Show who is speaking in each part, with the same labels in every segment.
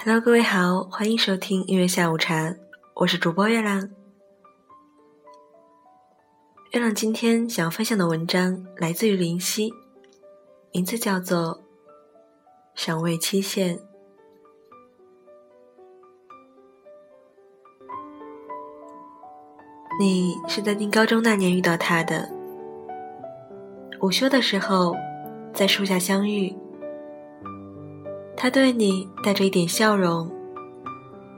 Speaker 1: Hello，各位好，欢迎收听音乐下午茶，我是主播月亮。月亮今天想要分享的文章来自于林夕，名字叫做《尚未期限》。你是在念高中那年遇到他的，午休的时候在树下相遇。他对你带着一点笑容，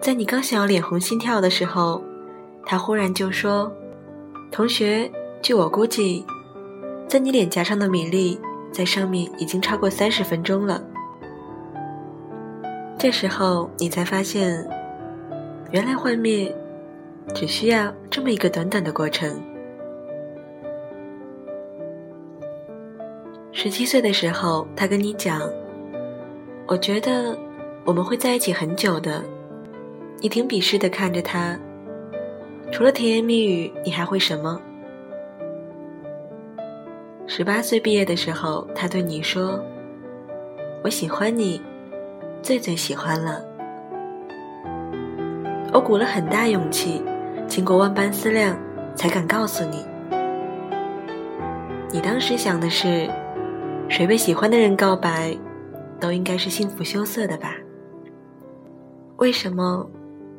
Speaker 1: 在你刚想要脸红心跳的时候，他忽然就说：“同学，据我估计，在你脸颊上的米粒在上面已经超过三十分钟了。”这时候你才发现，原来幻灭只需要这么一个短短的过程。十七岁的时候，他跟你讲。我觉得我们会在一起很久的。你挺鄙视的看着他，除了甜言蜜语，你还会什么？十八岁毕业的时候，他对你说：“我喜欢你，最最喜欢了。”我鼓了很大勇气，经过万般思量，才敢告诉你。你当时想的是，谁被喜欢的人告白？都应该是幸福羞涩的吧？为什么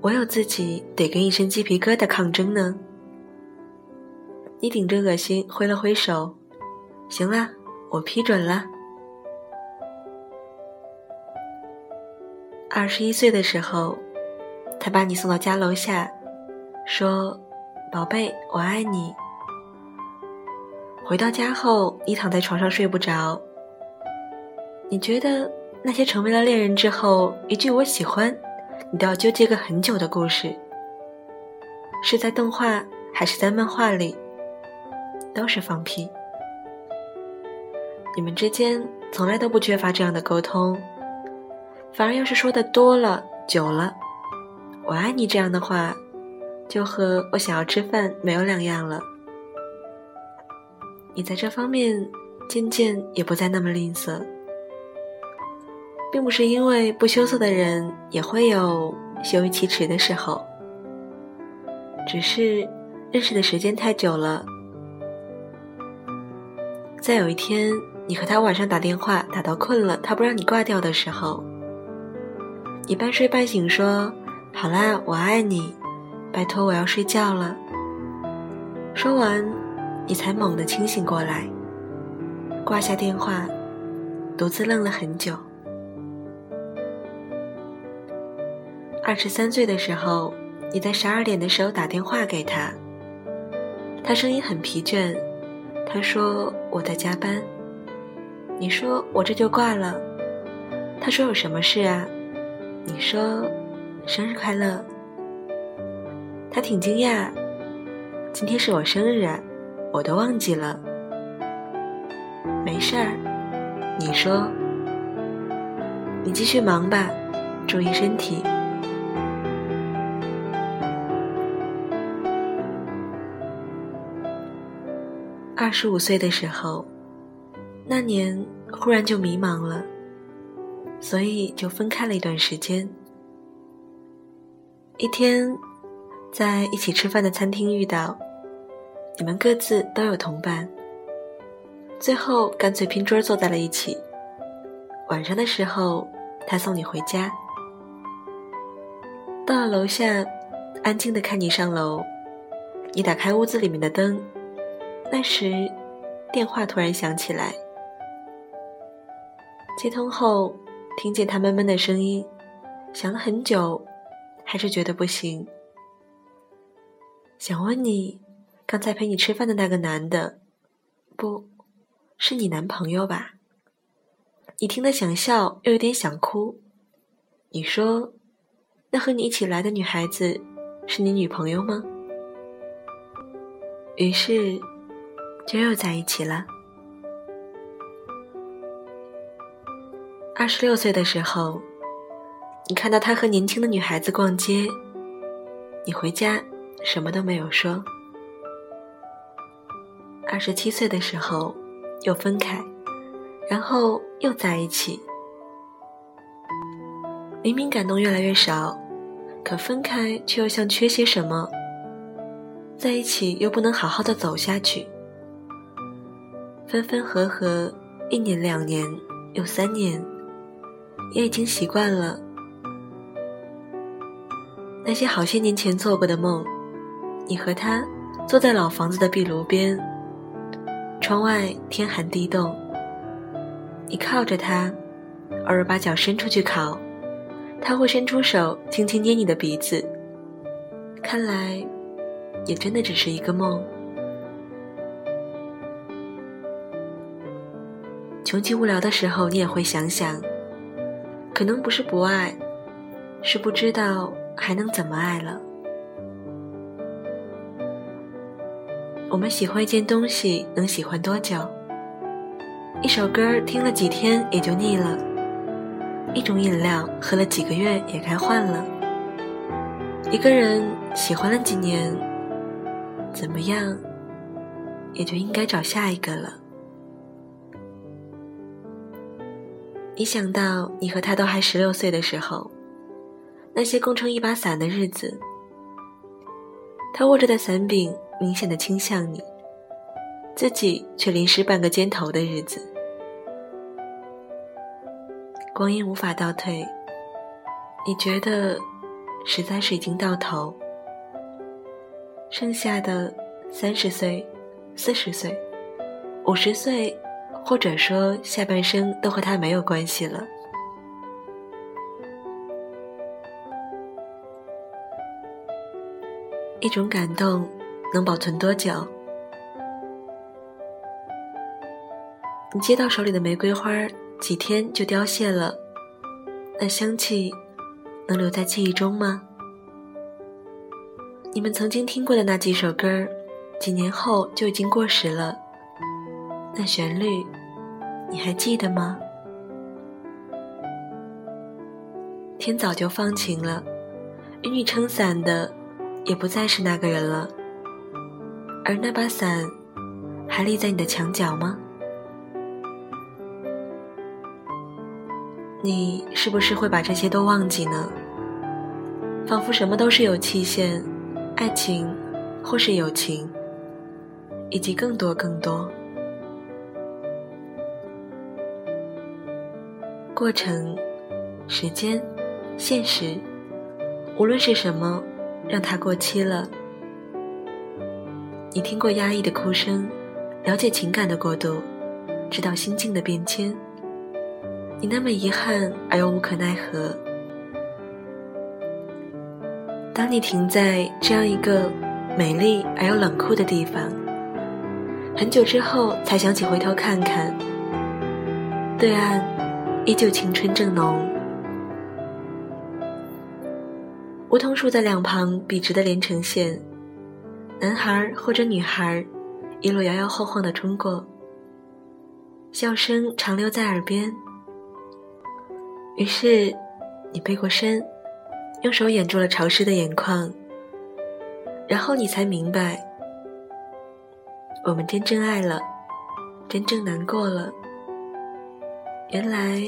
Speaker 1: 我有自己得跟一身鸡皮疙瘩抗争呢？你顶着恶心挥了挥手，行了，我批准了。二十一岁的时候，他把你送到家楼下，说：“宝贝，我爱你。”回到家后，你躺在床上睡不着。你觉得那些成为了恋人之后，一句“我喜欢”，你都要纠结个很久的故事，是在动画还是在漫画里，都是放屁。你们之间从来都不缺乏这样的沟通，反而要是说的多了、久了，“我爱你”这样的话，就和我想要吃饭没有两样了。你在这方面渐渐也不再那么吝啬。并不是因为不羞涩的人也会有羞于启齿的时候，只是认识的时间太久了。在有一天，你和他晚上打电话打到困了，他不让你挂掉的时候，你半睡半醒说：“好啦，我爱你，拜托我要睡觉了。”说完，你才猛地清醒过来，挂下电话，独自愣了很久。二十三岁的时候，你在十二点的时候打电话给他，他声音很疲倦，他说我在加班。你说我这就挂了，他说有什么事啊？你说生日快乐。他挺惊讶，今天是我生日啊，我都忘记了。没事儿，你说，你继续忙吧，注意身体。二十五岁的时候，那年忽然就迷茫了，所以就分开了一段时间。一天，在一起吃饭的餐厅遇到，你们各自都有同伴，最后干脆拼桌坐在了一起。晚上的时候，他送你回家，到了楼下，安静的看你上楼，你打开屋子里面的灯。那时，电话突然响起来。接通后，听见他闷闷的声音，想了很久，还是觉得不行。想问你，刚才陪你吃饭的那个男的，不是你男朋友吧？你听得想笑，又有点想哭。你说，那和你一起来的女孩子，是你女朋友吗？于是。就又在一起了。二十六岁的时候，你看到他和年轻的女孩子逛街，你回家什么都没有说。二十七岁的时候，又分开，然后又在一起。明明感动越来越少，可分开却又像缺些什么，在一起又不能好好的走下去，分分合合，一年两年又三年，也已经习惯了。那些好些年前做过的梦，你和他坐在老房子的壁炉边，窗外天寒地冻，你靠着他，偶尔把脚伸出去烤，他会伸出手轻轻捏你的鼻子。看来，也真的只是一个梦。穷极无聊的时候，你也会想想，可能不是不爱，是不知道。还能怎么爱了？我们喜欢一件东西，能喜欢多久？一首歌听了几天也就腻了，一种饮料喝了几个月也该换了。一个人喜欢了几年，怎么样，也就应该找下一个了。一想到你和他都还十六岁的时候。那些共撑一把伞的日子，他握着的伞柄明显的倾向你，自己却淋湿半个肩头的日子。光阴无法倒退，你觉得实在是已经到头，剩下的三十岁、四十岁、五十岁，或者说下半生都和他没有关系了。一种感动能保存多久？你接到手里的玫瑰花，几天就凋谢了，那香气能留在记忆中吗？你们曾经听过的那几首歌，几年后就已经过时了，那旋律你还记得吗？天早就放晴了，与你撑伞的。也不再是那个人了，而那把伞还立在你的墙角吗？你是不是会把这些都忘记呢？仿佛什么都是有期限，爱情或是友情，以及更多更多。过程、时间、现实，无论是什么。让它过期了。你听过压抑的哭声，了解情感的过渡，知道心境的变迁。你那么遗憾而又无可奈何。当你停在这样一个美丽而又冷酷的地方，很久之后才想起回头看看，对岸依旧青春正浓。梧桐树在两旁笔直的连成线，男孩或者女孩一路摇摇晃晃的冲过，笑声长留在耳边。于是，你背过身，用手掩住了潮湿的眼眶，然后你才明白，我们真正爱了，真正难过了，原来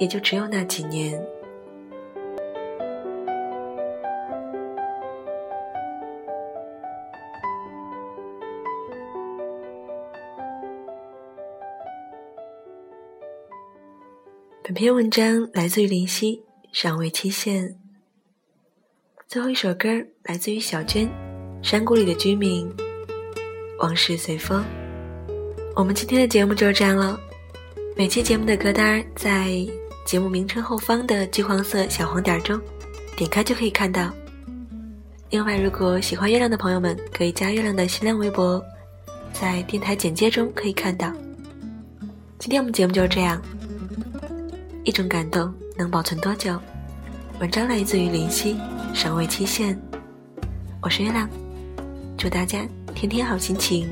Speaker 1: 也就只有那几年。本篇文章来自于林夕，尚未期限。最后一首歌来自于小娟，《山谷里的居民》，往事随风。我们今天的节目就是这样了。每期节目的歌单在节目名称后方的橘黄色小黄点中，点开就可以看到。另外，如果喜欢月亮的朋友们，可以加月亮的新浪微博，在电台简介中可以看到。今天我们节目就是这样。一种感动能保存多久？文章来自于林夕，尚未期限。我是月亮，祝大家天天好心情，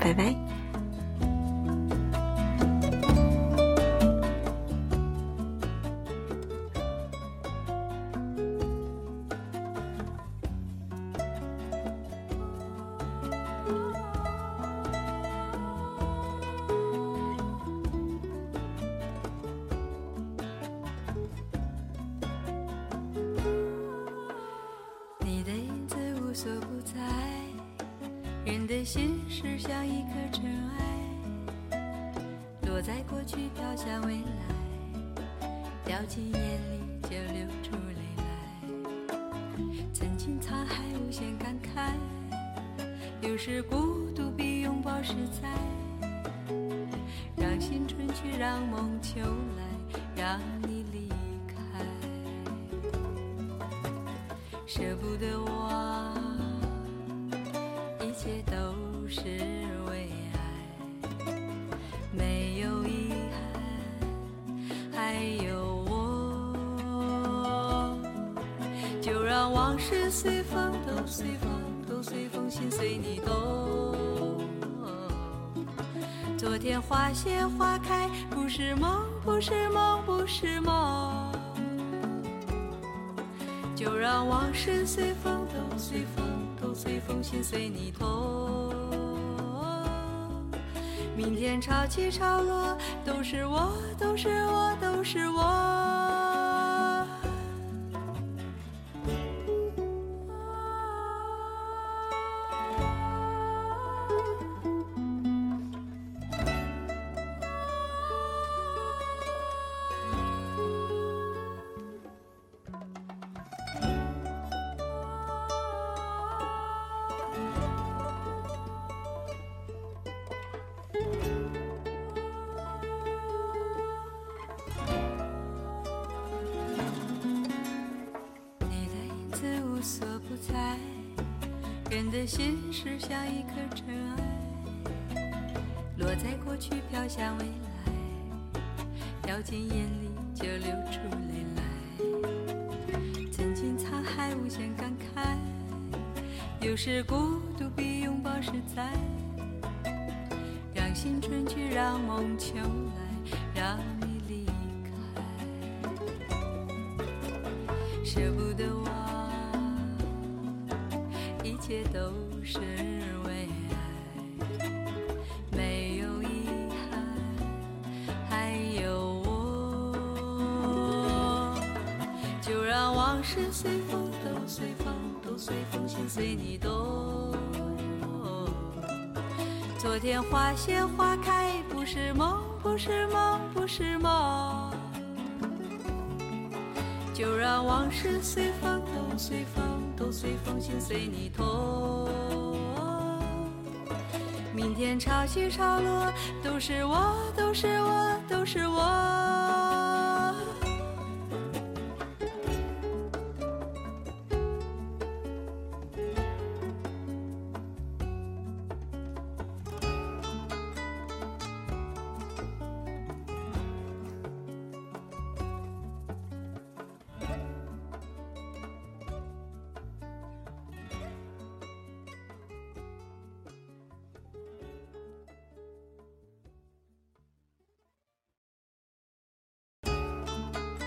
Speaker 1: 拜拜。
Speaker 2: 的心事像一颗尘埃，落在过去，飘向未来，掉进眼里就流出泪来。曾经沧海无限感慨，有时孤独比拥抱实在。让心春去，让梦秋来，让你离开，舍不得忘。一切都是为爱，没有遗憾，还有我。就让往事随风，都随风，都随风，心随你动。昨天花谢花开，不是梦，不是梦，不是梦。就让往事随风，都随风。随风，心随你痛。明天潮起潮落，都是我，都是我，都是我。无所不在人的心事像一颗尘埃，落在过去，飘向未来，掉进眼里就流出泪来。曾经沧海无限感慨，有时孤独比拥抱实在。让心春去，让梦秋来，让你离开，舍不得忘。一切都是为爱，没有遗憾，还有我。就让往事随风，都随风，都随风，心随你动。昨天花谢花开，不是梦，不是梦，不是梦。就让往事随风，都随风。都随风，心随你痛。明天潮起潮落，都是我，都是我，都是我。